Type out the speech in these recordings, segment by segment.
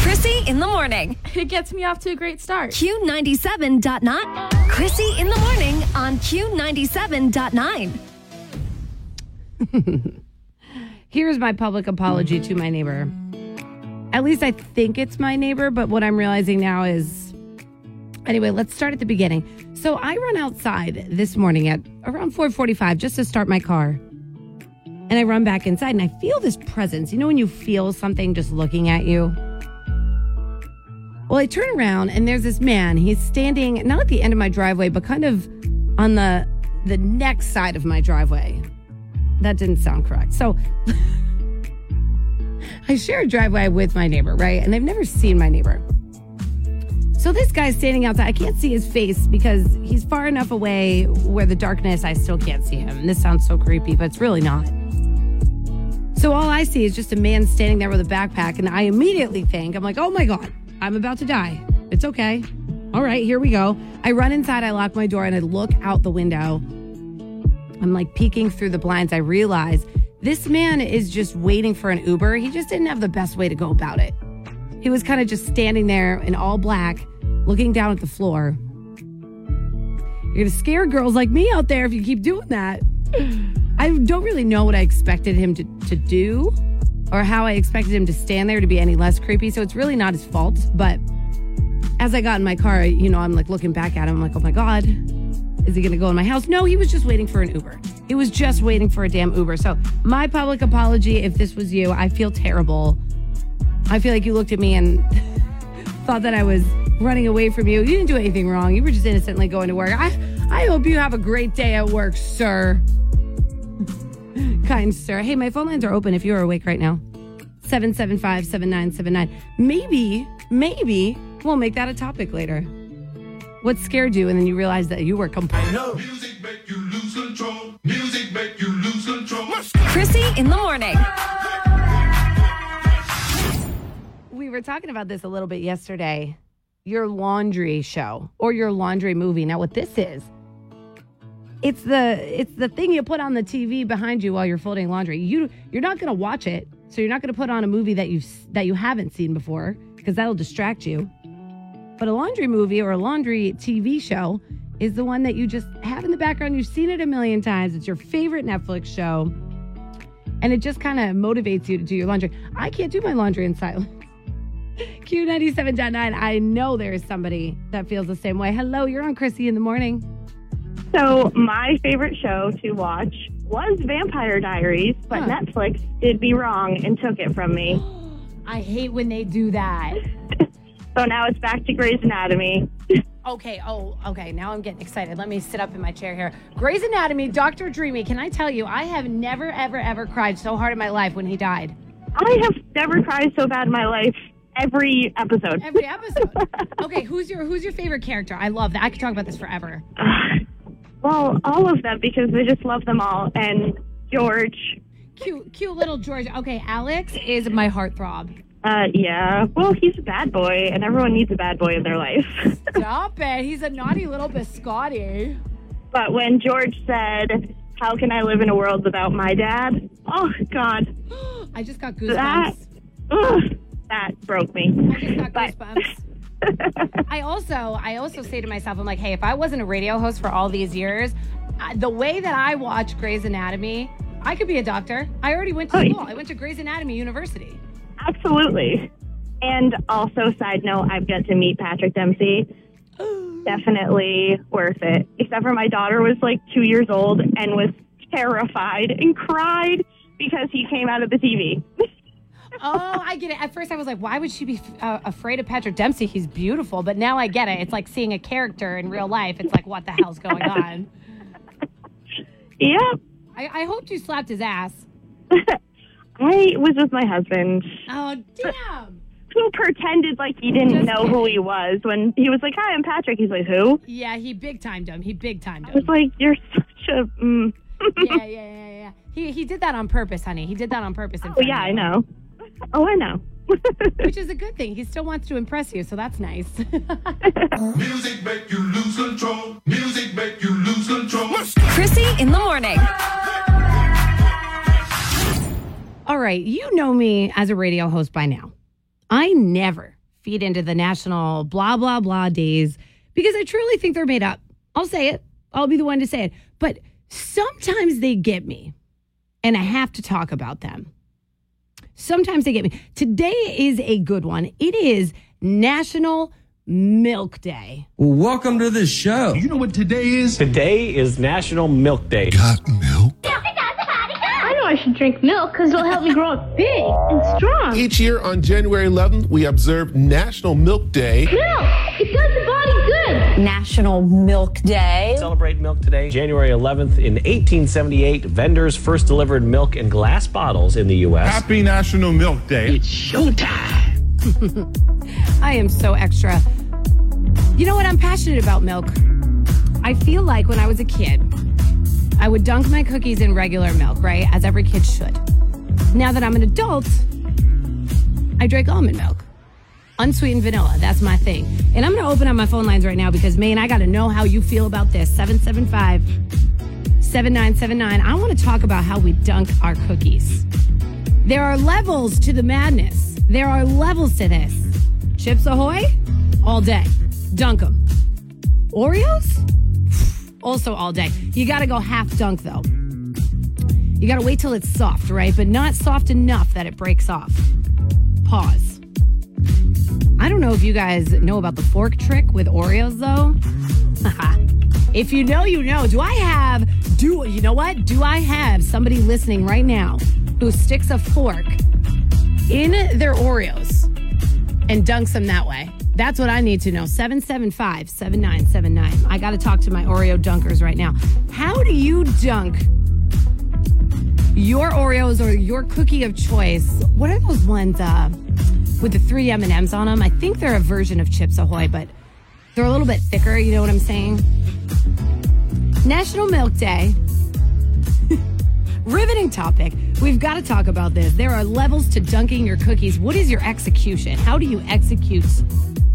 Krissy in the morning, It gets me off to a great start. Q97.9. Krissy in the morning on Q97.9. Here's my public apology to my neighbor. At least I think it's my neighbor, but what I'm realizing now is anyway, let's start at the beginning. So I run outside this morning at around 4:45 just to start my car. And I run back inside and I feel this presence. You know when you feel something just looking at you? Well, I turn around and there's this man. He's standing not at the end of my driveway, but kind of on the the next side of my driveway. That didn't sound correct. So I share a driveway with my neighbor, right? And they've never seen my neighbor. So this guy's standing outside. I can't see his face because he's far enough away where the darkness, I still can't see him. This sounds so creepy, but it's really not. So all I see is just a man standing there with a backpack. And I immediately think, I'm like, oh my God, I'm about to die. It's okay. All right, here we go. I run inside, I lock my door, and I look out the window. I'm like peeking through the blinds. I realize this man is just waiting for an Uber. He just didn't have the best way to go about it. He was kind of just standing there in all black, looking down at the floor. You're going to scare girls like me out there if you keep doing that. I don't really know what I expected him to, to do or how I expected him to stand there to be any less creepy. So it's really not his fault. But as I got in my car, you know, I'm like looking back at him. I'm like, oh my God, is he going to go in my house? No, he was just waiting for an Uber. He was just waiting for a damn Uber. So, my public apology if this was you. I feel terrible. I feel like you looked at me and thought that I was running away from you. You didn't do anything wrong. You were just innocently going to work. I, I hope you have a great day at work, sir. Kind sir. Hey, my phone lines are open if you are awake right now. 775 7979. Maybe, maybe we'll make that a topic later. What scared you and then you realized that you were completely. Music make you lose control. Music make you lose control. Krissy in the morning. We were talking about this a little bit yesterday. Your laundry show or your laundry movie. Now, what this is, it's the it's the thing you put on the TV behind you while you're folding laundry. You you're not going to watch it, so you're not going to put on a movie that you that you haven't seen before because that'll distract you. But a laundry movie or a laundry TV show is the one that you just have in the background. You've seen it a million times. It's your favorite Netflix show. And it just kind of motivates you to do your laundry. I can't do my laundry in silence. Q97.9. I know there is somebody that feels the same way. Hello, you're on Krissy in the morning. So my favorite show to watch was Vampire Diaries, but Huh. Netflix did be wrong and took it from me. I hate when they do that. So now it's back to Grey's Anatomy. Okay, oh, okay. Now I'm getting excited. Let me sit up in my chair here. Grey's Anatomy, Dr. Dreamy. Can I tell you, I have never, ever, ever cried so hard in my life when he died. I have never cried so bad in my life every episode. Every episode. okay, who's your who's your favorite character? I love that. I could talk about this forever. Well, all of them because I just love them all. And George, Cute, cute little George. Okay, Alex is my heartthrob. uh, yeah. Well, he's a bad boy, and everyone needs a bad boy in their life. Stop it. He's a naughty little biscotti. but when George said, "How can I live in a world without my dad?" Oh God, I just got that goosebumps. ugh, that broke me. I just got But- goosebumps. I also, I also say to myself, I'm like, hey, if I wasn't a radio host for all these years, the way that I watch Grey's Anatomy, I could be a doctor. I already went to Oh, school. I went to Grey's Anatomy University. Absolutely. And also, side note, I've got to meet Patrick Dempsey. Definitely worth it. Except for my daughter was like two years old and was terrified and cried because he came out of the TV. Oh, I get it. At first, I was like, why would she be uh, afraid of Patrick Dempsey? He's beautiful. But now I get it. It's like seeing a character in real life. It's like, what the hell's going on? Yep. I, I hoped you slapped his ass. I was with my husband. Oh, damn. Who pretended like he didn't Just know who he was when he was like, "Hi, I'm Patrick." He's like, "Who?" Yeah, he big timed him. He big timed I was like, "You're such a." Mm. yeah, yeah, yeah, yeah. He he did that on purpose, honey. He did that on purpose. in oh front yeah, of I know. Oh, I know. Which is a good thing. He still wants to impress you, so that's nice. Music make you lose control. Music make you lose control. Krissy in the morning. All right, you know me as a radio host by now. I never feed into the national blah, blah, blah days because I truly think they're made up. I'll say it, I'll be the one to say it. But sometimes they get me, and I have to talk about them. Sometimes they get me. Today is a good one. It is National Milk Day. Welcome to the show. You know what today is? Today is National Milk Day. Got milk? I know I should drink milk because it'll help me grow up big and strong. Each year on January 11th, we observe National Milk Day. Milk! It does the body good! National Milk Day. Celebrate milk today. January 11th in 1878, vendors first delivered milk in glass bottles in the U.S. Happy National Milk Day. It's showtime. I am so extra. You know what? I'm passionate about milk. I feel like when I was a kid, I would dunk my cookies in regular milk, right? As every kid should. Now that I'm an adult, I drink almond milk. Unsweetened vanilla. That's my thing. And I'm going to open up my phone lines right now because, man, I got to know how you feel about this. 775 7979. I want to talk about how we dunk our cookies. There are levels to the madness. There are levels to this. Chips Ahoy, all day. Dunk them. Oreos, also all day. You got to go half dunk though. You got to wait till it's soft, right? But not soft enough that it breaks off. Pause. I don't know if you guys know about the fork trick with Oreos though. if you know, you know. Do I have, do, you know what? Do I have somebody listening right now who sticks a fork in their Oreos and dunks them that way? That's what I need to know. 775 7979. I got to talk to my Oreo dunkers right now. How do you dunk your Oreos or your cookie of choice? What are those ones uh, with the three M&Ms on them? I think they're a version of Chips Ahoy, but they're a little bit thicker. You know what I'm saying? National Milk Day. Riveting topic. We've got to talk about this. There are levels to dunking your cookies. What is your execution? How do you execute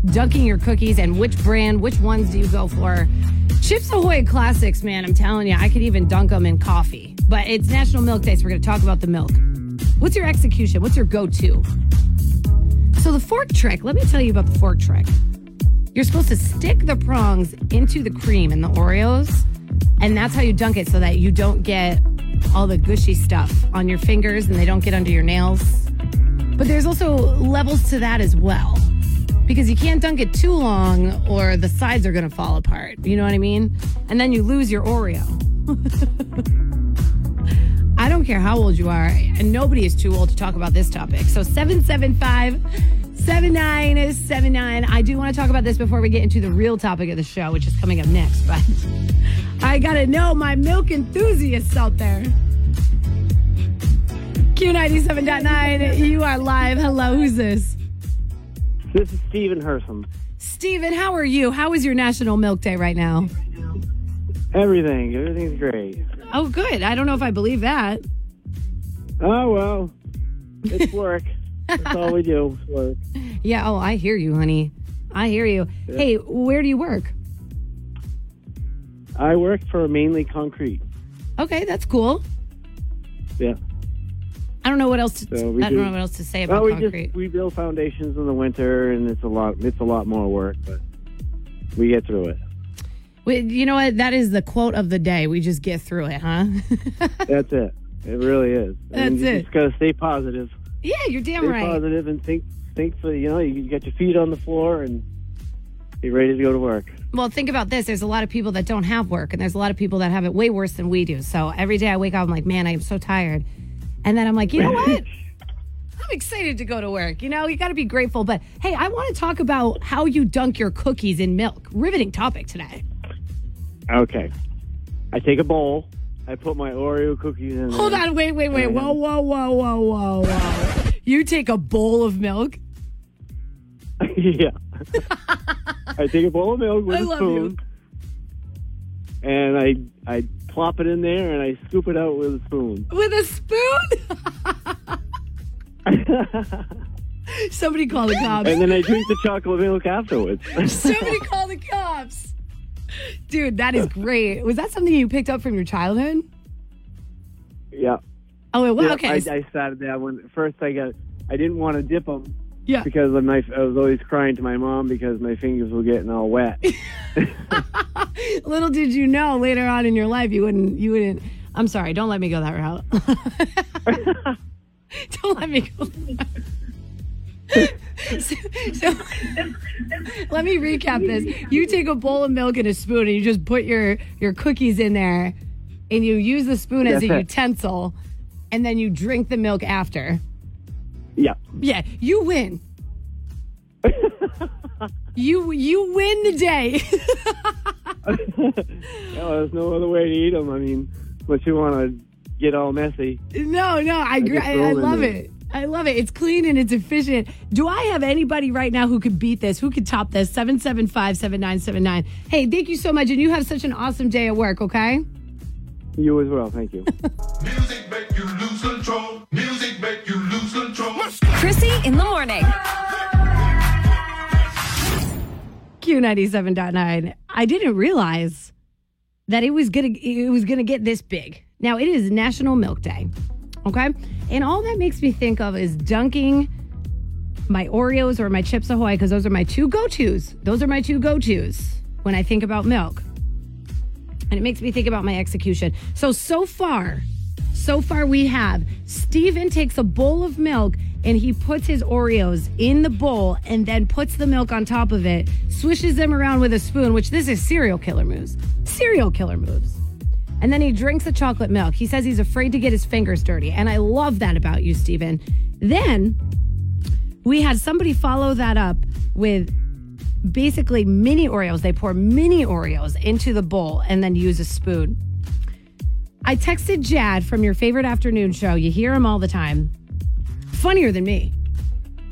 dunking your cookies and which brand, which ones do you go for? Chips Ahoy Classics, man, I'm telling you, I could even dunk them in coffee. But it's National Milk Day, so we're going to talk about the milk. What's your execution? What's your go to? So, the fork trick, let me tell you about the fork trick. You're supposed to stick the prongs into the cream in the Oreos, and that's how you dunk it so that you don't get all the gushy stuff on your fingers and they don't get under your nails. But there's also levels to that as well. Because you can't dunk it too long or the sides are going to fall apart. You know what I mean? And then you lose your Oreo. I don't care how old you are, and nobody is too old to talk about this topic. So 775 7979. I do want to talk about this before we get into the real topic of the show, which is coming up next. But I got to know my milk enthusiasts out there. Q97.9, you are live. Hello, who's this? This is Stephen Hersom. Stephen, how are you? How is your National Milk Day right now? Everything. Everything's great. Oh, good. I don't know if I believe that. Oh, well. It's work. That's all we do. is Work. Yeah, oh, I hear you, honey. I hear you. Yeah. Hey, where do you work? I work for mainly concrete. Okay, that's cool. Yeah. I don't know what else to So I don't do- know what else to say about Well, we concrete. just we build foundations in the winter, and it's a lot. It's a lot more work, but we get through it. Wait, you know what? That is the quote of the day. We just get through it, huh? That's it. It really is. That's you it. Just gotta stay positive. yeah, you're damn stay right. positive and think. Think for you know you got your feet on the floor and be ready to go to work. Well, think about this. There's a lot of people that don't have work, and there's a lot of people that have it way worse than we do. So every day I wake up, I'm like, man, I am so tired. And then I'm like, you know what? I'm excited to go to work. You know, you got to be grateful. But hey, I want to talk about how you dunk your cookies in milk. Riveting topic today. Okay. I take a bowl. I put my Oreo cookies in. Hold there. on, wait, wait, wait. Whoa, whoa, whoa, whoa, whoa, whoa. You take a bowl of milk? yeah. I take a bowl of milk with I a love spoon, and I I plop it in there and I scoop it out with a spoon. With a spoon? Somebody call the cops. And then I drink the chocolate milk afterwards. Somebody call the cops. Dude, that is great. Was that something you picked up from your childhood? yeah. Oh, well, Yeah, okay. I, I started that when first I got. I didn't want to dip them. Yeah. Because of my, I was always crying to my mom because my fingers were getting all wet. Little did you know later on in your life you wouldn't you wouldn't I'm sorry, don't let me go that route. don't let me go so, so let me recap this. You take a bowl of milk and a spoon and you just put your your cookies in there and you use the spoon as That's a it. utensil and then you drink the milk after. yeah. Yeah, you win. you you win the day. Yeah, there's no other way to eat them. I mean, but you want to get all messy. No, no, I just I, I love it. I love it. It's clean and it's efficient. Do I have anybody right now who could beat this? Who could top this? 775 7979. Hey, thank you so much. And you have such an awesome day at work, okay? You as well. Thank you. Music make you lose control. Music make you lose control. Krissy in the morning. Q97.9. I didn't realize that it was gonna it was gonna get this big. Now it is National Milk Day. Okay? And all that makes me think of is dunking my Oreos or my Chips Ahoy, because those are my two go-tos. Those are my two go-tos when I think about milk. And it makes me think about my execution. So so far, so far we have Steven takes a bowl of milk and he puts his Oreos in the bowl and then puts the milk on top of it, swishes them around with a spoon, which this is serial killer moves. Serial killer moves. And then he drinks the chocolate milk. He says he's afraid to get his fingers dirty. And I love that about you, Steven. Then we had somebody follow that up with basically mini Oreos. They pour mini Oreos into the bowl and then use a spoon. I texted Jad from your favorite afternoon show. You hear him all the time. Funnier than me.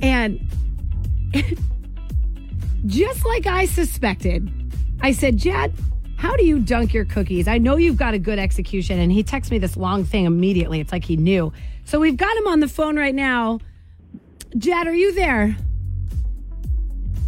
And just like I suspected, I said, Jad, how do you dunk your cookies? I know you've got a good execution. And he texts me this long thing immediately. It's like he knew. So we've got him on the phone right now. Jad, are you there?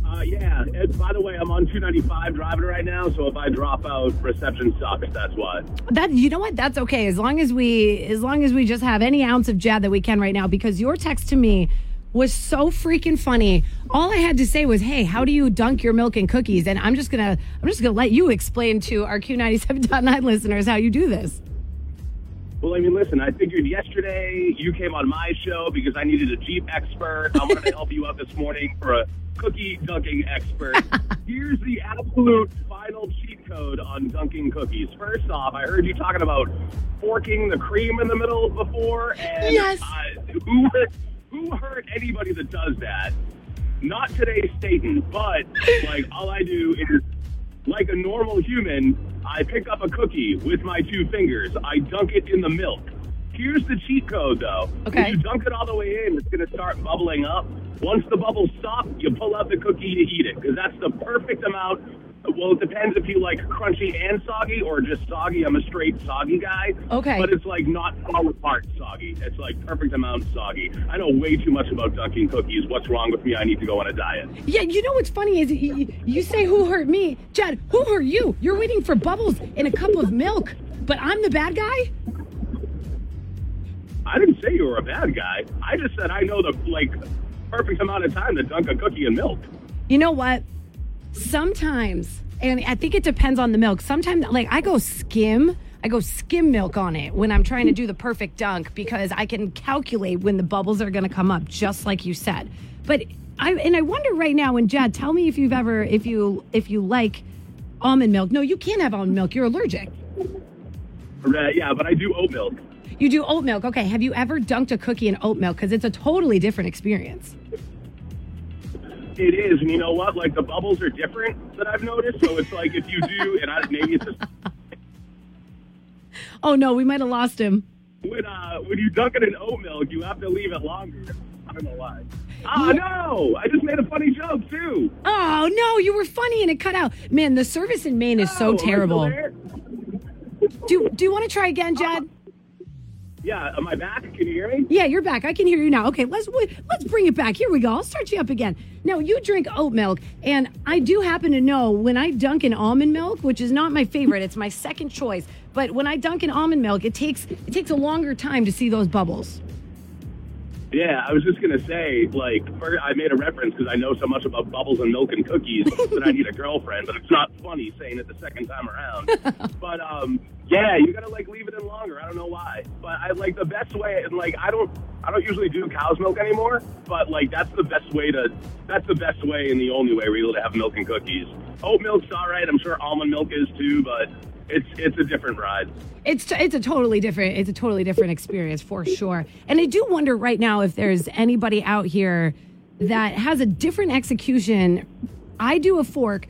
Uh, yeah. And by the way, I'm on 295 driving right now, so if I drop out, reception sucks. That's why. That you know what? That's okay. As long as we as long as we just have any ounce of Jad that we can right now, because your text to me was so freaking funny. All I had to say was, "Hey, how do you dunk your milk and cookies?" And I'm just gonna I'm just gonna let you explain to our Q97.9 listeners how you do this. Well, I mean, listen, I figured yesterday you came on my show because I needed a Jeep expert. I wanted to help you out this morning for a cookie dunking expert. Here's the absolute final cheat code on dunking cookies. First off, I heard you talking about forking the cream in the middle before, and Yes. uh, who who hurt anybody that does that? Not today, Staten, but like all I do is like a normal human, I pick up a cookie with my two fingers. I dunk it in the milk. Here's the cheat code, though. Okay. If you dunk it all the way in, it's going to start bubbling up. Once the bubbles stop, you pull out the cookie, to eat it, because that's the perfect amount. Well, it depends if you like crunchy and soggy or just soggy. I'm a straight soggy guy. Okay. But it's like not fall apart soggy. It's like perfect amount soggy. I know way too much about dunking cookies. What's wrong with me? I need to go on a diet. Yeah, you know what's funny is you, you say who hurt me, Jad. Who hurt you? You're waiting for bubbles in a cup of milk, but I'm the bad guy. I didn't say you were a bad guy. I just said I know the like perfect amount of time to dunk a cookie in milk. You know what? Sometimes, and I think it depends on the milk. Sometimes, like I go skim, I go skim milk on it when I'm trying to do the perfect dunk because I can calculate when the bubbles are going to come up, just like you said. But I and I wonder right now, and Jad, tell me if you've ever, if you if you like almond milk. No, you can't have almond milk. You're allergic. Uh, yeah, but I do oat milk. You do oat milk. Okay. Have you ever dunked a cookie in oat milk? Because it's a totally different experience. It is, and you know what? Like the bubbles are different that I've noticed. So it's like if you do, and I, maybe it's just Oh no, we might have lost him. when uh, when you dunk it in oat milk, you have to leave it longer. I don't know why. Oh no! I just made a funny joke too. Oh no, you were funny and it cut out. Man, the service in Maine is so terrible. Do do you want to try again, Jed? Yeah, am I back? Can you hear me? Yeah, you're back. I can hear you now. Okay, let's let's bring it back. Here we go. I'll start you up again. Now you drink oat milk, and I do happen to know when I dunk in almond milk, which is not my favorite. It's my second choice. But when I dunk in almond milk, it takes it takes a longer time to see those bubbles. Yeah, I was just gonna say, like, first, I made a reference because I know so much about bubbles and milk and cookies that I need a girlfriend, but it's not funny saying it the second time around. but um, yeah, you gotta like leave it in longer. I don't know why, but I like the best way. And like, I don't, I don't usually do cow's milk anymore, but like that's the best way to, that's the best way and the only way really to have milk and cookies. Oat milk's all right. I'm sure almond milk is too, but it's it's a different ride. It's t- it's a totally different it's a totally different experience for sure. And I do wonder right now if there's anybody out here that has a different execution. I do a fork.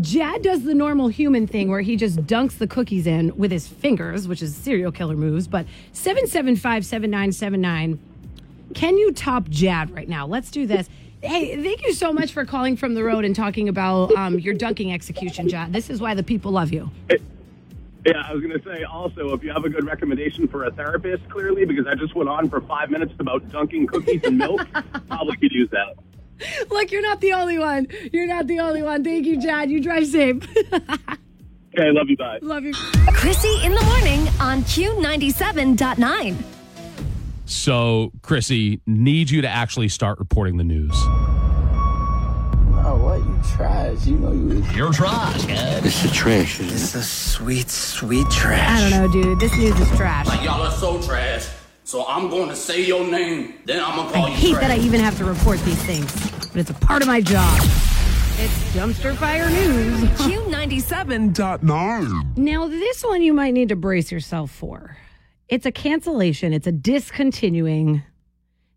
Jad does the normal human thing where he just dunks the cookies in with his fingers, which is serial killer moves. But 775 7979. Can you top Jad right now? Let's do this. Hey, thank you so much for calling from the road and talking about um, your dunking execution, Jad. This is why the people love you. Yeah, I was going to say also if you have a good recommendation for a therapist, clearly, because I just went on for five minutes about dunking cookies in milk, probably could use that. Look, you're not the only one. You're not the only one. Thank you, Jad. You drive safe. Okay, love you, bye. Love you. Krissy in the morning on Q97.9. So, Krissy, need you to actually start reporting the news. What? You trash. You know you. You're trash, man. It's the trash. It's the sweet, sweet trash. I don't know, dude. This news is trash. Like y'all are so trash. So I'm going to say your name, then I'm gonna call I you I hate trash. that I even have to report these things, but it's a part of my job. It's dumpster fire news. Q97.9. Now, this one you might need to brace yourself for. It's a cancellation, it's a discontinuing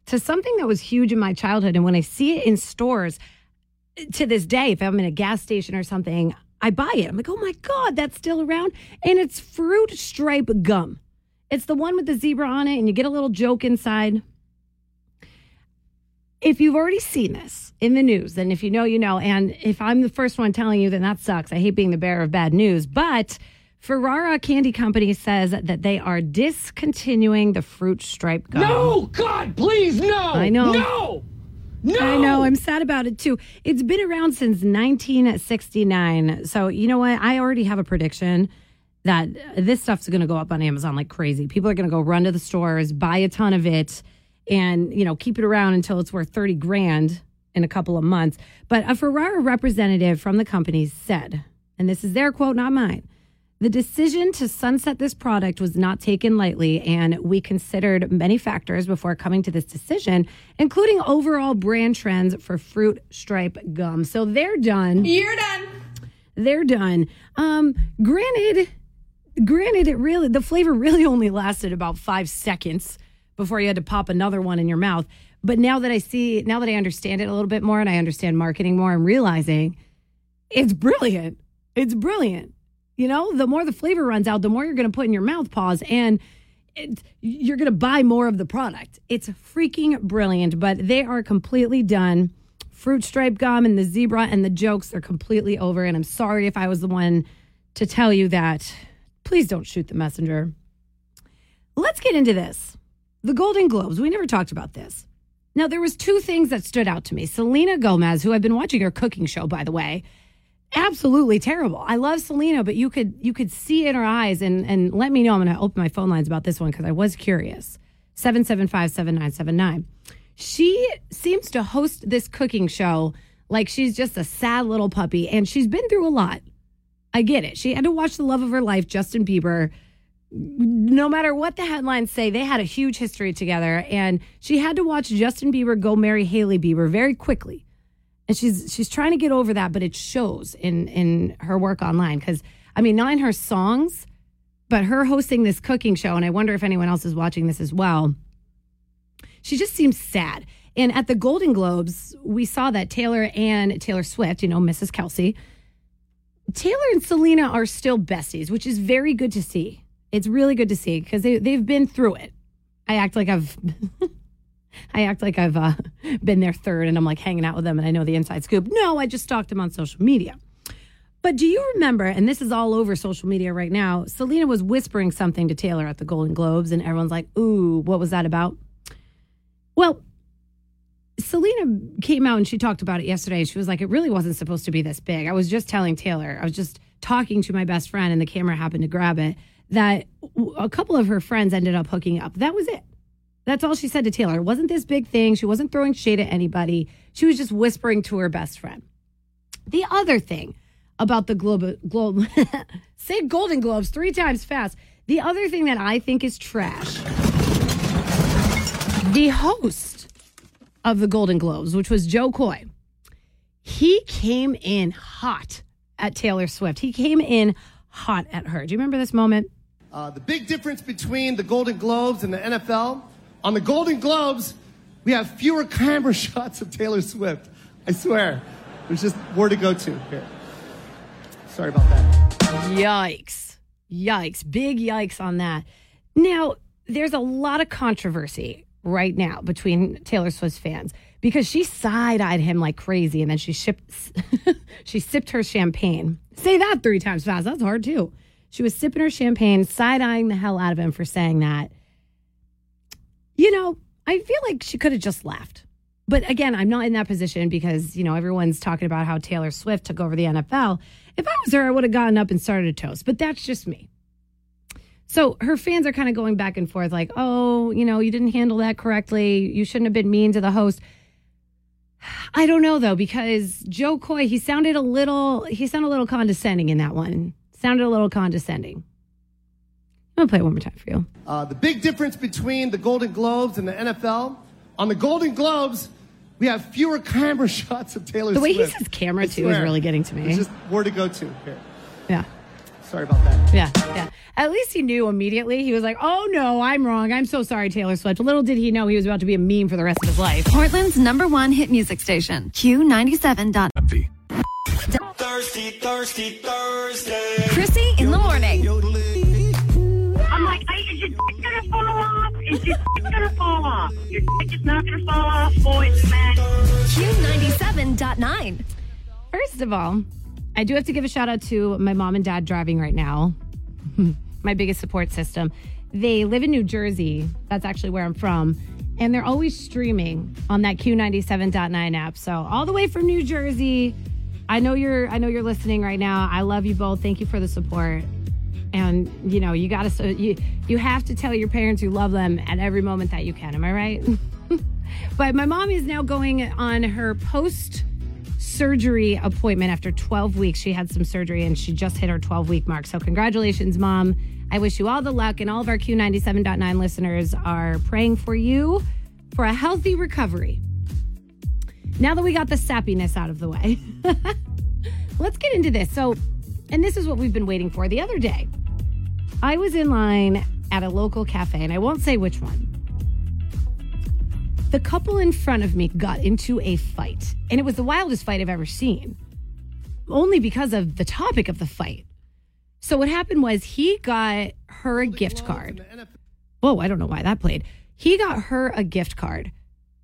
to something that was huge in my childhood. And when I see it in stores to this day, if I'm in a gas station or something, I buy it. I'm like, oh my God, that's still around. And it's fruit stripe gum. It's the one with the zebra on it, and you get a little joke inside. If you've already seen this in the news, then if you know, you know. And if I'm the first one telling you, then that sucks. I hate being the bearer of bad news. But Ferrara Candy Company says that they are discontinuing the fruit stripe gum. No, God, please, no. I know. No. No. I know. I'm sad about it too. It's been around since 1969. So, you know what? I already have a prediction that this stuff's going to go up on Amazon like crazy. People are going to go run to the stores, buy a ton of it, and, you know, keep it around until it's worth 30 grand in a couple of months. But a Ferrara representative from the company said, and this is their quote, not mine. The decision to sunset this product was not taken lightly, and we considered many factors before coming to this decision, including overall brand trends for fruit stripe gum. So they're done. You're done. They're done. Um, granted, granted, it really the flavor really only lasted about five seconds before you had to pop another one in your mouth. But now that I see, now that I understand it a little bit more, and I understand marketing more, I'm realizing it's brilliant. It's brilliant. You know, the more the flavor runs out, the more you're going to put in your mouth pause, and it, you're going to buy more of the product. It's freaking brilliant, but they are completely done. Fruit stripe gum and the zebra and the jokes are completely over. And I'm sorry if I was the one to tell you that. Please don't shoot the messenger. Let's get into this. The Golden Globes. We never talked about this. Now, there was two things that stood out to me. Selena Gomez, who I've been watching her cooking show, by the way, absolutely terrible. I love Selena, but you could you could see in her eyes and and let me know. I'm going to open my phone lines about this one because I was curious. 775-7979. She seems to host this cooking show like she's just a sad little puppy and she's been through a lot. I get it. She had to watch the love of her life, Justin Bieber. No matter what the headlines say, they had a huge history together and she had to watch Justin Bieber go marry Hailey Bieber very quickly and she's she's trying to get over that but it shows in in her work online. Because i mean not in her songs but her hosting this cooking show and i wonder if anyone else is watching this as well. She just seems sad. And at the golden globes we saw that taylor and taylor swift you know mrs Kelce taylor and selena are still besties which is very good to see. It's really good to see because they, they've been through it. I act like i've I act like I've uh, been there third and I'm like hanging out with them and I know the inside scoop. No, I just stalked them on social media. But do you remember, and this is all over social media right now, Selena was whispering something to Taylor at the Golden Globes, and everyone's like, ooh, what was that about? Well, Selena came out and she talked about it yesterday. She was like, it really wasn't supposed to be this big. I was just telling Taylor, I was just talking to my best friend, and the camera happened to grab it, that a couple of her friends ended up hooking up. That was it. That's all she said to Taylor. It wasn't this big thing. She wasn't throwing shade at anybody. She was just whispering to her best friend. The other thing about the globe, globe say Golden Globes three times fast. The other thing that I think is trash. The host of the Golden Globes, which was Jo Koy, he came in hot at Taylor Swift. He came in hot at her. Do you remember this moment? Uh, the big difference between the Golden Globes and the NFL on the Golden Globes, we have fewer camera shots of Taylor Swift. I swear. There's just more to go to here. Sorry about that. Yikes. Yikes. Big yikes on that. Now, there's a lot of controversy right now between Taylor Swift's fans because she side-eyed him like crazy and then she shipped she sipped her champagne. Say that three times fast. That's hard too. She was sipping her champagne, side-eyeing the hell out of him for saying that. You know, I feel like she could have just left. But again, I'm not in that position because, you know, everyone's talking about how Taylor Swift took over the NFL. If I was her, I would have gotten up and started a toast, but that's just me. So her fans are kind of going back and forth, like, oh, you know, you didn't handle that correctly. You shouldn't have been mean to the host. I don't know though, because Jo Koy, he sounded a little, he sounded a little condescending in that one. Sounded a little condescending. I'm gonna play it one more time for you. Uh, the big difference between the Golden Globes and the NFL on the Golden Globes, we have fewer camera shots of Taylor Swift. The way Swift. he says camera too is really getting to me. There's just where to go to here. Yeah. Sorry about that. Yeah, yeah. At least he knew immediately. He was like, "Oh no, I'm wrong. I'm so sorry, Taylor Swift." Little did he know he was about to be a meme for the rest of his life. Portland's number one hit music station, Q97. Thirsty, thirsty Thursday. Krissy in the morning. Your gonna fall off? Is your dick gonna fall off? Your dick is not gonna fall off, boys, man. Q97.9. First of all, I do have to give a shout out to my mom and dad driving right now. my biggest support system. They live in New Jersey. That's actually where I'm from. And they're always streaming on that Q97.9 app. So all the way from New Jersey. I know you're I know you're listening right now. I love you both. Thank you for the support. And you know, you got to uh, you you have to tell your parents you love them at every moment that you can. Am I right? but my mom is now going on her post surgery appointment after 12 weeks. She had some surgery and she just hit her 12 week mark. So, congratulations, mom. I wish you all the luck, and all of our Q97.9 listeners are praying for you for a healthy recovery. Now that we got the sappiness out of the way, let's get into this. So, and this is what we've been waiting for. The other day, I was in line at a local cafe, and I won't say which one. The couple in front of me got into a fight, and it was the wildest fight I've ever seen, only because of the topic of the fight. So, what happened was he got her a gift card. Whoa, I don't know why that played. He got her a gift card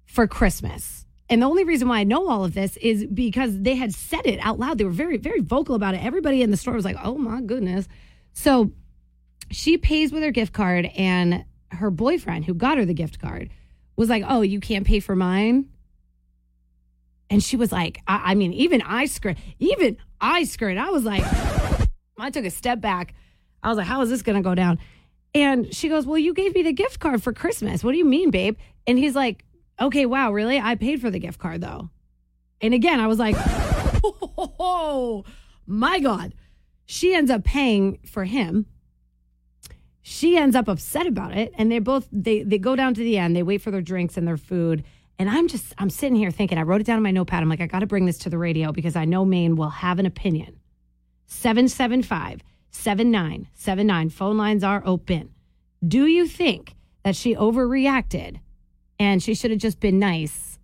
for Christmas. And the only reason why I know all of this is because they had said it out loud. They were very, very vocal about it. Everybody in the store was like, oh my goodness. So she pays with her gift card, and her boyfriend, who got her the gift card, was like, oh, you can't pay for mine. And she was like, I, I mean, even I skirt, even I skirt. I was like, I took a step back. I was like, how is this going to go down? And she goes, Well, you gave me the gift card for Christmas. What do you mean, babe? And he's like, Okay, wow, really? I paid for the gift card though. And again, I was like, Oh my God. She ends up paying for him. She ends up upset about it. And they both they they go down to the end. They wait for their drinks and their food. And I'm just I'm sitting here thinking, I wrote it down in my notepad. I'm like, I gotta bring this to the radio because I know Maine will have an opinion. 775 7979. Phone lines are open. Do you think that she overreacted and she should have just been nice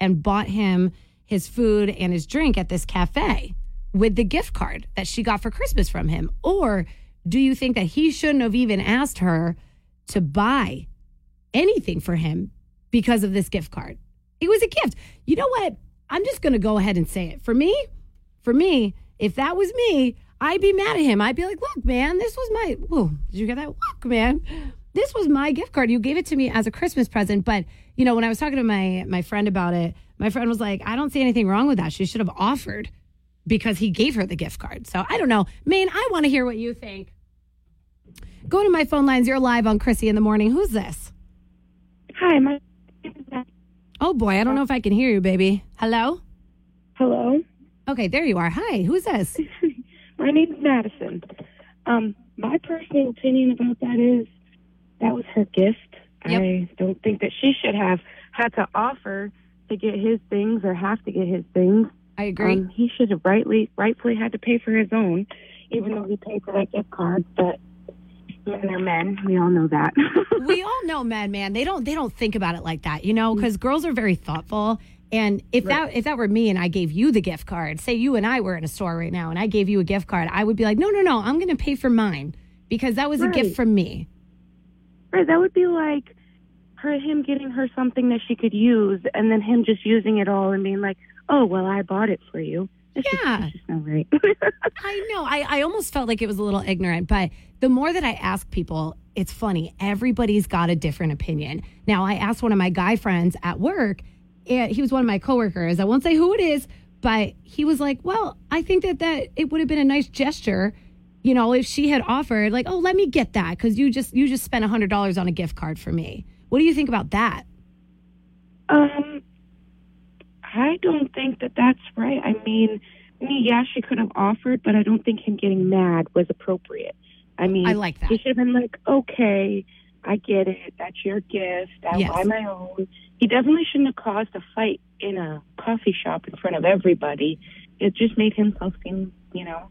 and bought him his food and his drink at this cafe with the gift card that she got for Christmas from him? Or do you think that he shouldn't have even asked her to buy anything for him because of this gift card. It was a gift. You know what? I'm just going to go ahead and say it. For me, for me, if that was me, I'd be mad at him. I'd be like, look, man, this was my, whoa, did you get that? Look, man, this was my gift card. You gave it to me as a Christmas present. But, you know, when I was talking to my, my friend about it, my friend was like, I don't see anything wrong with that. She should have offered because he gave her the gift card. So I don't know. Maine, I want to hear what you think. Go to my phone lines. You're live on Krissy in the morning. Who's this? Hi, my Oh boy, I don't know if I can hear you, baby. Hello? Hello? Okay, there you are. Hi, who's this? my name's Madison. Um, my personal opinion about that is that was her gift. I don't think that she should have had to offer to get his things or have to get his things. I agree. Um, he should have rightly rightfully had to pay for his own, even though he paid for that gift card. But men are men. We all know that. we all know men, man. They don't they don't think about it like that, you know, because girls are very thoughtful. And if that if that were me and I gave you the gift card, say you and I were in a store right now and I gave you a gift card, I would be like, no, no, no, I'm going to pay for mine because that was a gift from me. Right, that would be like her him getting her something that she could use, and then him just using it all and being like, "Oh, well, I bought it for you." It's Yeah. just, just not right. I know. I, I almost felt like it was a little ignorant, but the more that I ask people, it's funny. Everybody's got a different opinion. Now, I asked one of my guy friends at work, and he was one of my coworkers. I won't say who it is, but he was like, "Well, I think that that it would have been a nice gesture, you know, if she had offered like, oh, let me get that because you just you just spent a hundred dollars on a gift card for me. What do you think about that? um, I don't think that that's right. I mean, me, yeah, she could have offered, but I don't think him getting mad was appropriate. I mean, I like that. He should have been like, "Okay, I get it. That's your gift. I'll Yes. buy my own." He definitely shouldn't have caused a fight in a coffee shop in front of everybody. It just made himself seem, you know,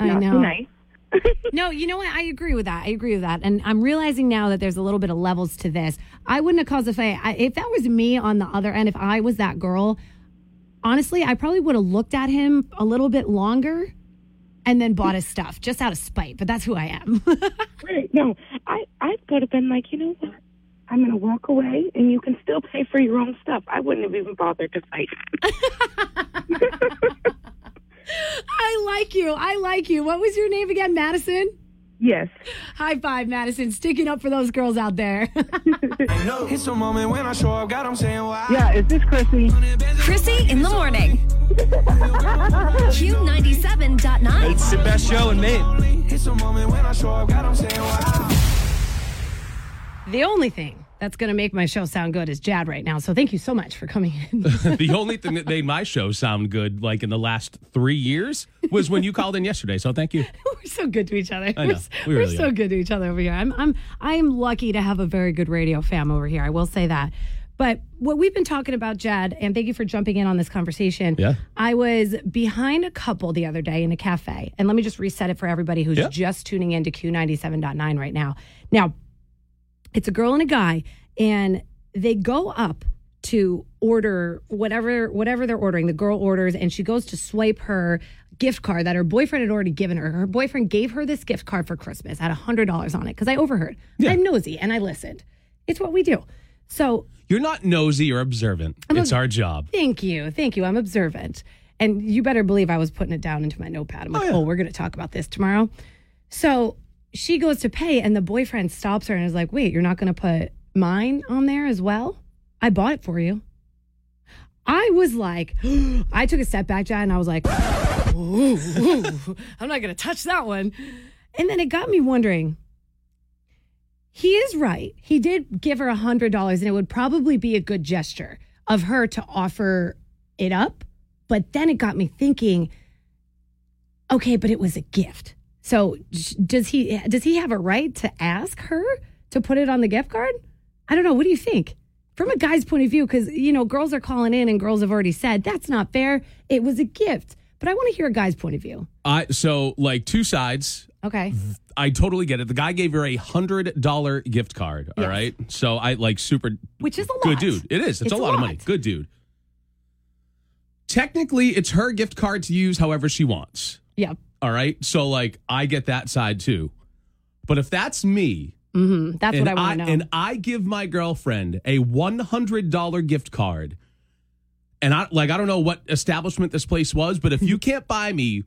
I not know. so nice. no, you know what? I agree with that. I agree with that. And I'm realizing now that there's a little bit of levels to this. I wouldn't have caused a fight. I, if that was me on the other end, if I was that girl, honestly, I probably would have looked at him a little bit longer and then bought his stuff just out of spite. But that's who I am. Right. No, I I would have been like, you know what? I'm going to walk away, and you can still pay for your own stuff. I wouldn't have even bothered to fight. I like you. I like you. What was your name again, Madison? Yes. High five, Madison. Sticking up for those girls out there. It's a moment when I show up, God, I'm saying why. Yeah, is this Krissy? Krissy in the morning. Q97.9. It's the best show in Maine. It's a moment when I show up, God, I'm saying why. the only thing that's going to make my show sound good is Jad right now. So thank you so much for coming in. the only thing that made my show sound good, like in the last three years, was when you called in yesterday. So thank you. we're so good to each other. I We're, know. We we're really so are. good to each other over here. I'm I'm I am lucky to have a very good radio fam over here. I will say that. But what we've been talking about, Jad, and thank you for jumping in on this conversation. Yeah. I was behind a couple the other day in a cafe. And let me just reset it for everybody who's Yeah. just tuning in to Q97.9 right now. Now, it's a girl and a guy, and they go up to order whatever whatever they're ordering. The girl orders, and she goes to swipe her gift card that her boyfriend had already given her. Her boyfriend gave her this gift card for Christmas, had a hundred dollars on it because I overheard. I'm nosy and I listened. It's what we do. So You're not nosy or observant. I'm it's our job. Thank you. Thank you. I'm observant. And you better believe I was putting it down into my notepad. I'm oh, like, oh, we're going to talk about this tomorrow. So she goes to pay, and the boyfriend stops her and is like, wait, you're not going to put mine on there as well? I bought it for you. I was like, I took a step back, John, and I was like, ooh, ooh, I'm not going to touch that one. And then it got me wondering. He is right. He did give her a hundred dollars, and it would probably be a good gesture of her to offer it up. But then it got me thinking. Okay, but it was a gift. So does he does he have a right to ask her to put it on the gift card? I don't know. What do you think? From a guy's point of view, because you know girls are calling in and girls have already said that's not fair. It was a gift, but I want to hear a guy's point of view. I so like two sides. Okay. I totally get it. The guy gave her a hundred dollar gift card. All Yes. right. So I like super Which is a lot. good dude. It is. It's, a, lot, of money. Good dude. Technically, it's her gift card to use however she wants. Yep. All right. So like I get that side too. But if that's me Mm-hmm. That's what I want to know. And I give my girlfriend a one hundred dollar gift card, and I like I don't know what establishment this place was, but if you can't buy me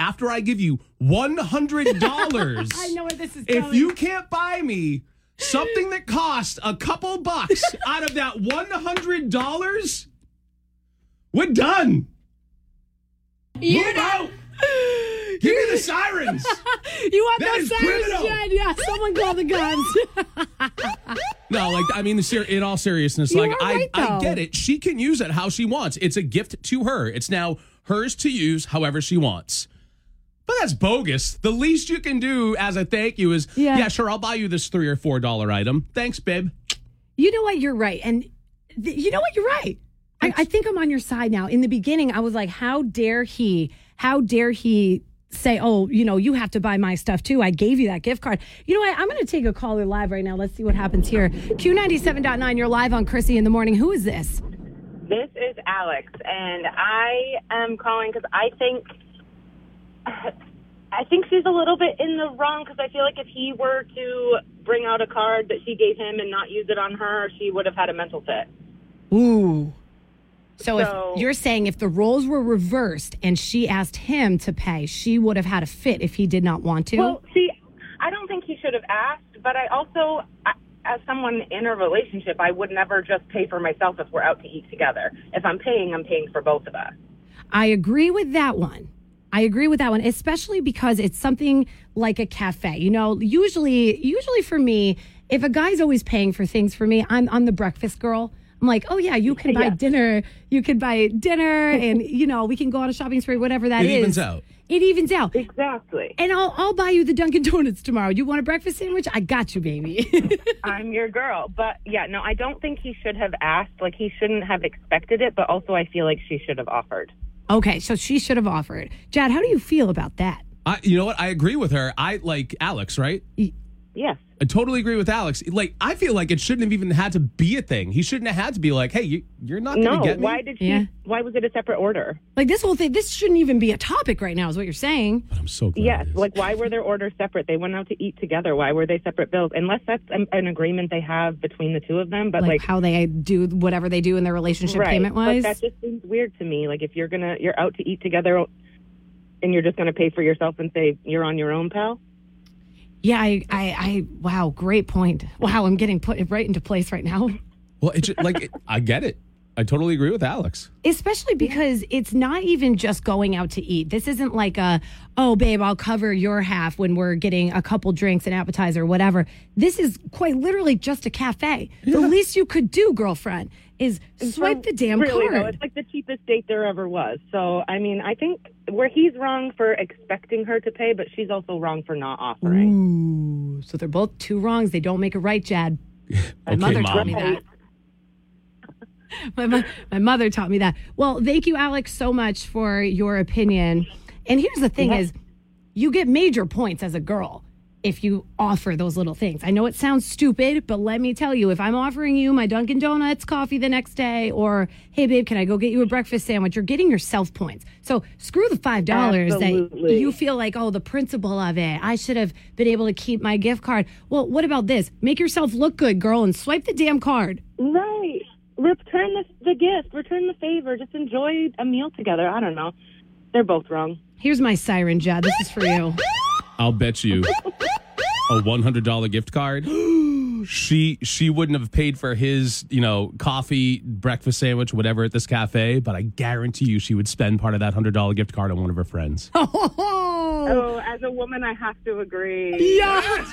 after I give you one hundred dollars, I know where this is if going. you can't buy me something that cost a couple bucks out of that one hundred dollars, we're done. Move out. Give me the sirens. you want That those sirens, criminal. Jen? Yeah, someone call the guns. No, like I mean, in all seriousness, You like I, right, I get it. She can use it how she wants. It's a gift to her. It's now hers to use however she wants. But that's bogus. The least you can do as a thank you is, Yeah. yeah, sure, I'll buy you this three or four dollar item. Thanks, babe. You know what? You're right. And th- you know what? You're right. I, I think I'm on your side now. In the beginning, I was like, how dare he? How dare he say, oh, you know, you have to buy my stuff too? I gave you that gift card. You know what? I'm going to take a caller live right now. Let's see what happens here. Q97.9, you're live on Krissy in the morning. Who is this? This is Alex, and I am calling because I think I think she's a little bit in the wrong because I feel like if he were to bring out a card that she gave him and not use it on her, she would have had a mental fit. Ooh. So, So- if you're saying if the roles were reversed and she asked him to pay, she would have had a fit if he did not want to? Well, see, I don't think he should have asked, but I also, I- as someone in a relationship, I would never just pay for myself if we're out to eat together. If I'm paying, I'm paying for both of us. I agree with that one. I agree with that one, especially because it's something like a cafe. You know, usually, usually for me, if a guy's always paying for things for me, I'm I'm the breakfast girl. I'm like, oh yeah, you can buy Yeah. dinner, you can buy dinner, and you know, we can go on a shopping spree, whatever that It is. evens out. It evens out. Exactly. And I'll I'll buy you the Dunkin' Donuts tomorrow. You want a breakfast sandwich? I got you, baby. I'm your girl. But yeah, no, I don't think he should have asked. Like, he shouldn't have expected it, but also I feel like she should have offered. okay, so she should have offered. Jad, how do you feel about that? I, you know what? I agree with her. I like Alex, right? Yes. I totally agree with Alex. Like, I feel like it shouldn't have even had to be a thing. He shouldn't have had to be like, "Hey, you, you're not going to No, get me." why did she? Yeah. Why was it a separate order? Like this whole thing, this shouldn't even be a topic right now, is what you're saying. But I'm so glad. Yes, like why were their orders separate? They went out to eat together. Why were they separate bills? Unless that's an, an agreement they have between the two of them. But like, like, how they do whatever they do in their relationship right, payment wise. That just seems weird to me. Like if you're gonna you're out to eat together, and you're just gonna pay for yourself and say you're on your own, pal. Yeah, I, I, I, wow, great point. Wow, I'm getting put right into place right now. Well, it's like it, I get it. I totally agree with Alex. Especially because it's not even just going out to eat. This isn't like a, oh, babe, I'll cover your half when we're getting a couple drinks, an appetizer, whatever. This is quite literally just a cafe. The least you could do, girlfriend, is swipe the damn really, card. though, it's like the cheapest date there ever was. So I mean, I think where he's wrong for expecting her to pay, but she's also wrong for not offering. Ooh, so they're both two wrongs. They don't make it right, Jad. My Okay, mother Mom. taught me that. my, mo- my mother taught me that. Well, thank you, Alex, so much for your opinion. And here's the thing: Yeah. is you get major points as a girl if you offer those little things. I know it sounds stupid, but let me tell you, if I'm offering you my Dunkin' Donuts coffee the next day, or hey babe, can I go get you a breakfast sandwich? You're getting yourself points. So screw the five dollars that you feel like, oh, the principle of it. I should have been able to keep my gift card. Well, what about this? Make yourself look good, girl, and swipe the damn card. Right. Return the, the gift. Return the favor. Just enjoy a meal together. I don't know. They're both wrong. Here's my siren, Jad. This is for you. I'll bet you a one hundred dollar gift card. she she wouldn't have paid for his you know coffee, breakfast sandwich, whatever at this cafe. But I guarantee you, she would spend part of that hundred dollar gift card on one of her friends. Oh, as a woman, I have to agree. Yeah.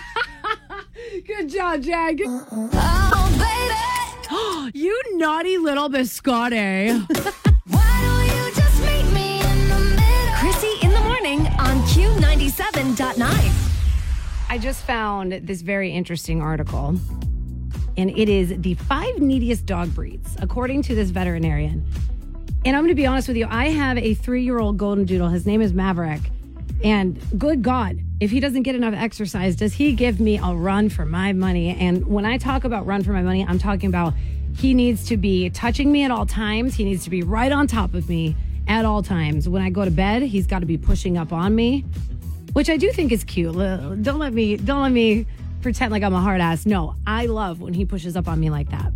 Good job, Jad. Uh-uh. Good- you naughty little biscotti. on Q97.9. I just found this very interesting article, and it is the five neediest dog breeds, according to this veterinarian. And I'm going to be honest with you, I have a three year old golden doodle. His name is Maverick. And good God, if he doesn't get enough exercise, does he give me a run for my money? And when I talk about run for my money, I'm talking about he needs to be touching me at all times. He needs to be right on top of me at all times. When I go to bed, he's got to be pushing up on me, which I do think is cute. Don't let me, don't let me pretend like I'm a hard ass. No, I love when he pushes up on me like that.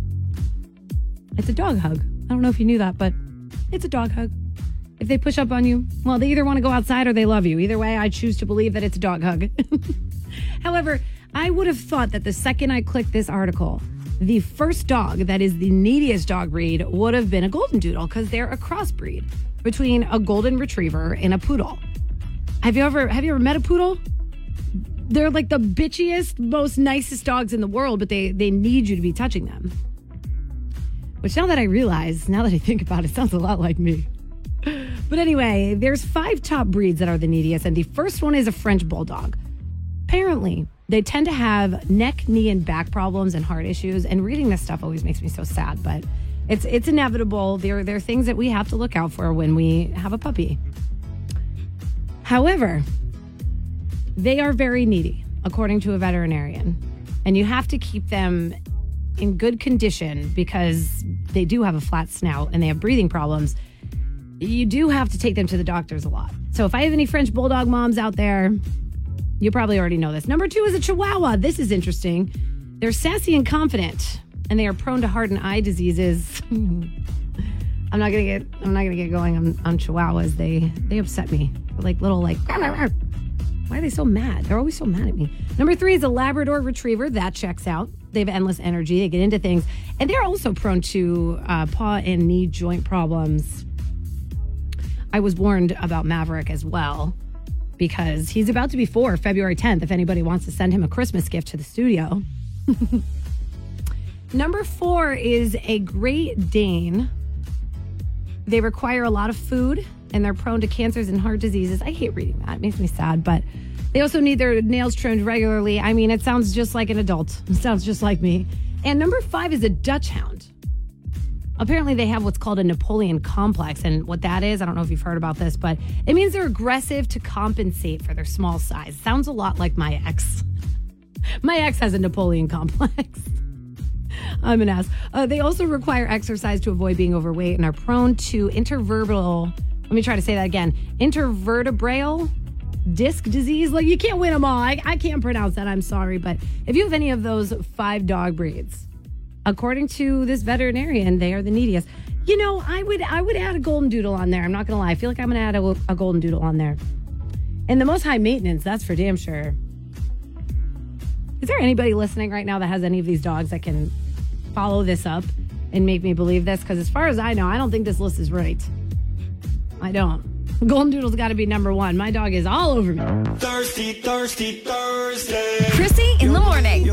It's a dog hug. I don't know if you knew that, but it's a dog hug. If they push up on you, well, they either want to go outside or they love you. Either way, I choose to believe that it's a dog hug. However, I would have thought that the second I clicked this article, the first dog that is the neediest dog breed would have been a golden doodle because they're a crossbreed between a golden retriever and a poodle. Have you ever have you ever met a poodle? They're like the bitchiest, most nicest dogs in the world, but they they need you to be touching them. Which now that I realize, now that I think about it, sounds a lot like me. But anyway, there's five top breeds that are the neediest, and the first one is a French bulldog. Apparently, they tend to have neck, knee, and back problems and heart issues. And reading this stuff always makes me so sad, but it's it's inevitable. There there are things that we have to look out for when we have a puppy. However, they are very needy, according to a veterinarian, and you have to keep them in good condition because they do have a flat snout and they have breathing problems. You do have to take them to the doctors a lot. So if I have any French bulldog moms out there, you probably already know this. Number two is a Chihuahua. This is interesting. They're sassy and confident, and they are prone to heart and eye diseases. I'm not gonna get. I'm not gonna get going on, on Chihuahuas. They they upset me. They're like little like. Why are they so mad? They're always so mad at me. Number three is a Labrador Retriever. That checks out. They have endless energy. They get into things, and they're also prone to uh, paw and knee joint problems. I was warned about Maverick as well because he's about to be four February 10th. If anybody wants to send him a Christmas gift to the studio. Number four is a Great Dane. They require a lot of food and they're prone to cancers and heart diseases. I hate reading that. It makes me sad, but they also need their nails trimmed regularly. I mean, it sounds just like an adult. It sounds just like me. And number five is a Dachshund. Apparently, they have what's called a Napoleon complex. And what that is, I don't know if you've heard about this, but it means they're aggressive to compensate for their small size. Sounds a lot like my ex. my ex has a Napoleon complex. I'm an ass. Uh, they also require exercise to avoid being overweight and are prone to intervertebral. Let me try to say that again. Intervertebral disc disease. Like you can't win them all. I, I can't pronounce that. I'm sorry, but if you have any of those five dog breeds, according to this veterinarian, they are the neediest. You know, I would I would add a golden doodle on there. I'm not gonna lie. I feel like I'm gonna add a, a golden doodle on there. And the most high maintenance, that's for damn sure. Is there anybody listening right now that has any of these dogs that can follow this up and make me believe this? Because as far as I know, I don't think this list is right. I don't. Golden Doodle's got to be number one. My dog is all over me. Thirsty, thirsty, Thursday. Krissy in the morning.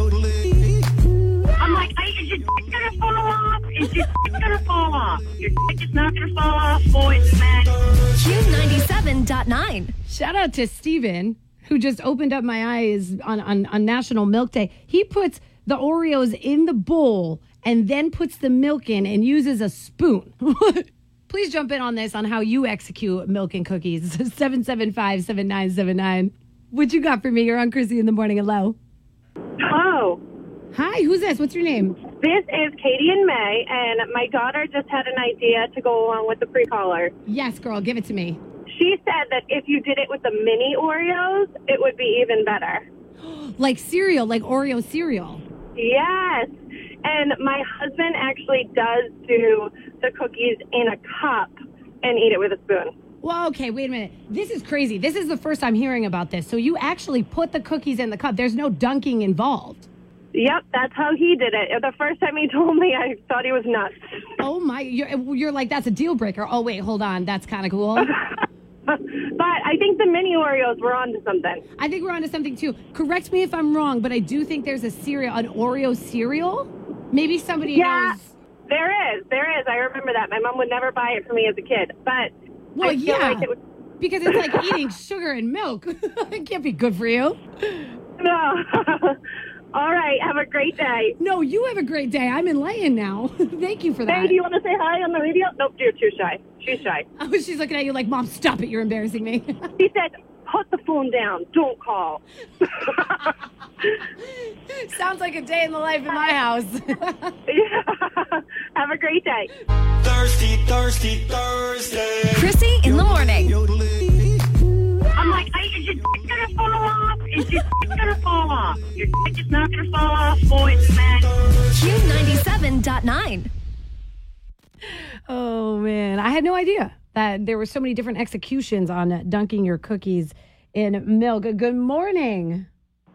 I'm like, I, is your dick gonna fall off? Is your dick gonna fall off? Your dick is not gonna fall off, boys and men. Q97.9. Shout out to Steven, who just opened up my eyes on, on, on National Milk Day. He puts the Oreos in the bowl and then puts the milk in and uses a spoon. Please jump in on this on how you execute milk and cookies. 775 7979. What you got for me? You're on Krissy in the morning. Hello. Hello. Hi, who's this? What's your name? This is Katie and May, and my daughter just had an idea to go along with the pre caller. Yes, girl, give it to me. She said that if you did it with the mini Oreos, it would be even better. Like cereal, like Oreo cereal. Yes. And my husband actually does do the cookies in a cup and eat it with a spoon. Well, okay, wait a minute. This is crazy. This is the first I'm hearing about this. So you actually put the cookies in the cup. There's no dunking involved. Yep, that's how he did it. The first time he told me, I thought he was nuts. Oh my, you're, you're like, that's a deal breaker. Oh, wait, hold on. That's kind of cool. but I think the mini Oreos were onto something. I think we're onto something too. Correct me if I'm wrong, but I do think there's a cereal, an Oreo cereal. Maybe somebody Yeah, knows. there is. There is. I remember that. My mom would never buy it for me as a kid. But Well, I feel yeah, like it was, because it's like eating sugar and milk. it can't be good for you. no. All right. Have a great day. No, you have a great day. I'm in enlightened now. Thank you for that. Hey, do you want to say hi on the radio? Nope, you're too shy. She's shy. Oh, she's looking at you like, Mom, stop it. You're embarrassing me. She said, put the phone down. Don't call. Sounds like a day in the life in my house. Have a great day. Thirsty, thirsty, Thursday. Krissy in the morning. I'm like, I, is your dick gonna gonna fall off. Is your dick gonna fall off? Your dick is not gonna fall off, boys and men. Q97.9. Oh man, I had no idea that there were so many different executions on dunking your cookies in milk. Good morning.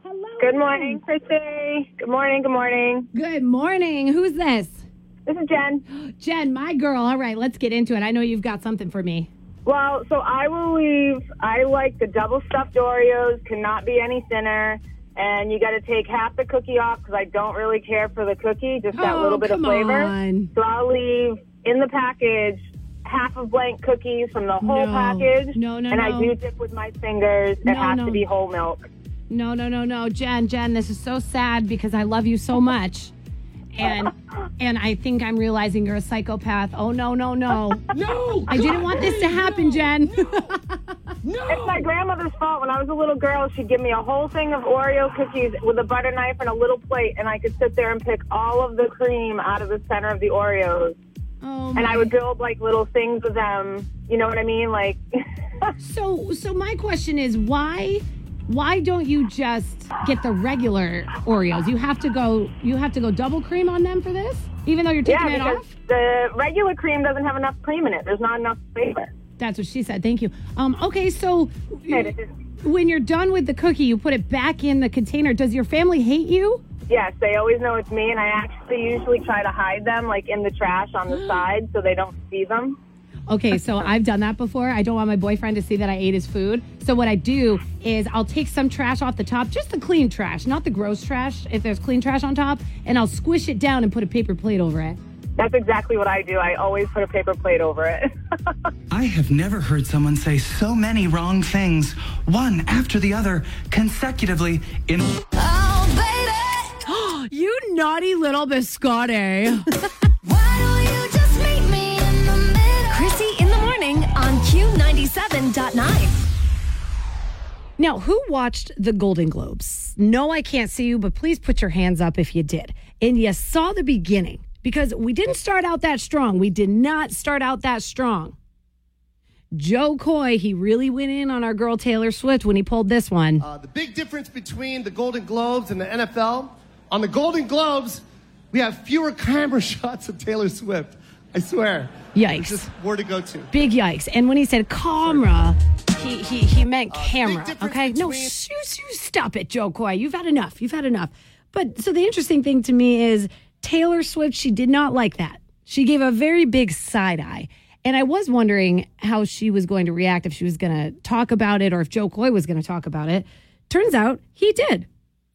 Hello. Good morning, Krissy. Good morning. Good morning. Good morning. Who's this? This is Jen. Jen, my girl. All right, let's get into it. I know you've got something for me. Well, so I will leave. I like the double stuffed Oreos. Cannot be any thinner. And you got to take half the cookie off because I don't really care for the cookie, just that Oh, little bit of come flavor. on. So I'll leave in the package half of blank cookies from the whole No. package. No, no, And I do dip with my fingers. No, it has no. to be whole milk. No, no, no, no, Jen, Jen, this is so sad because I love you so much. And and I think I'm realizing you're a psychopath. Oh no, no, no. No! I didn't want this to happen, Jen. No. It's my grandmother's fault. When I was a little girl, she'd give me a whole thing of Oreo cookies with a butter knife and a little plate, and I could sit there and pick all of the cream out of the center of the Oreos. Oh and I would build like little things with them. You know what I mean? Like, So so my question is why why don't you just get the regular Oreos? You have to go you have to go double cream on them for this? Even though you're taking yeah, it off? the regular cream doesn't have enough cream in it. There's not enough flavor. That's what she said. Thank you. Um okay, so when you're done with the cookie, you put it back in the container. Does your family hate you? Yes, they always know it's me, and I actually usually try to hide them like in the trash on the side so they don't see them. Okay, so I've done that before. I don't want my boyfriend to see that I ate his food. So what I do is I'll take some trash off the top, just the clean trash, not the gross trash, if there's clean trash on top, and I'll squish it down and put a paper plate over it. That's exactly what I do. I always put a paper plate over it. I have never heard someone say so many wrong things, one after the other, consecutively in. You naughty little biscotti. Krissy in the morning on Q97.9. Now, who watched the Golden Globes? No, I can't see you, but please put your hands up if you did. And you saw the beginning because we didn't start out that strong. We did not start out that strong. Jo Koy, he really went in on our girl Taylor Swift when he pulled this one. Uh, the big difference between the Golden Globes and the NFL on the Golden Globes, we have fewer camera shots of Taylor Swift. I swear. Yikes. Just where to go to. Big yikes. And when he said camera, he, he, he meant Uh, camera. Okay. No, shoo, shoo, stop it, Jo Koy. You've had enough. You've had enough. But so the interesting thing to me is Taylor Swift, she did not like that. She gave a very big side eye. And I was wondering how she was going to react, if she was going to talk about it or if Jo Koy was going to talk about it. Turns out he did.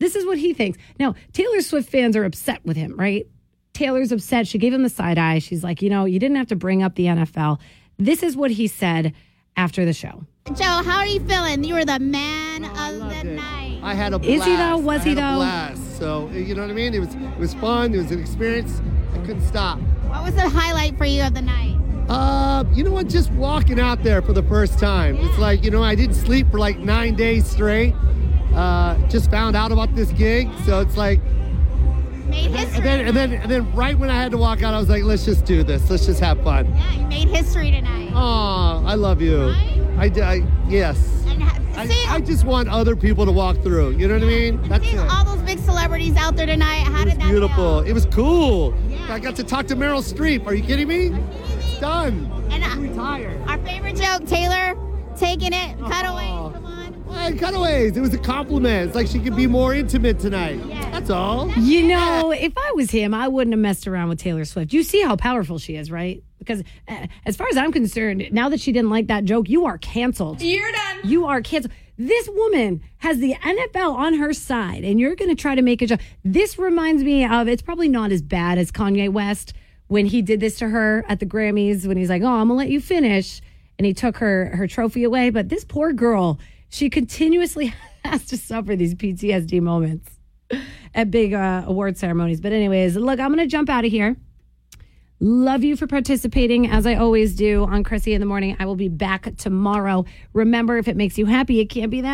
This is what he thinks. Now, Taylor Swift fans are upset with him, right? Taylor's upset. She gave him the side eye. She's like, you know, you didn't have to bring up the NFL. This is what he said after the show. Joe, how are you feeling? You were the man of the night. I had a blast. Is he though? Was I he had a though? blast. So you know what I mean? It was it was fun. It was an experience. I couldn't stop. What was the highlight for you of the night? Uh, you know what? Just walking out there for the first time. It's like you know I didn't sleep for like nine days straight. Uh, just found out about this gig, so it's like. Made And history. then, and then, and then, right when I had to walk out, I was like, "Let's just do this. Let's just have fun." Yeah, you made history tonight. Oh, I love you. I, d- I- yes. And ha- I, seeing, I just want other people to walk through. You know what I mean? That's seeing it. all those big celebrities out there tonight, how It was did that beautiful. feel? It was cool. I got to talk to Meryl Streep. Are you kidding me? Kidding It's done. And I'm uh, our favorite joke, Taylor taking it, cutaways. Come on. Hey, cutaways. It was a compliment. It's like she could be more intimate tonight. That's all. You know, if I was him, I wouldn't have messed around with Taylor Swift. You see how powerful she is, right? Because uh, as far as I'm concerned, now that she didn't like that joke, you are canceled. You're done. You are canceled. This woman has the NFL on her side, and you're going to try to make a joke. This reminds me of it's probably not as bad as Kanye West when he did this to her at the Grammys when he's like, "Oh, I'm gonna let you finish," and he took her her trophy away. But this poor girl, she continuously has to suffer these PTSD moments at big uh, award ceremonies. But anyways, look, I'm gonna jump out of here. Love you for participating as I always do on Krissy in the morning. I will be back tomorrow. Remember, if it makes you happy, it can't be that.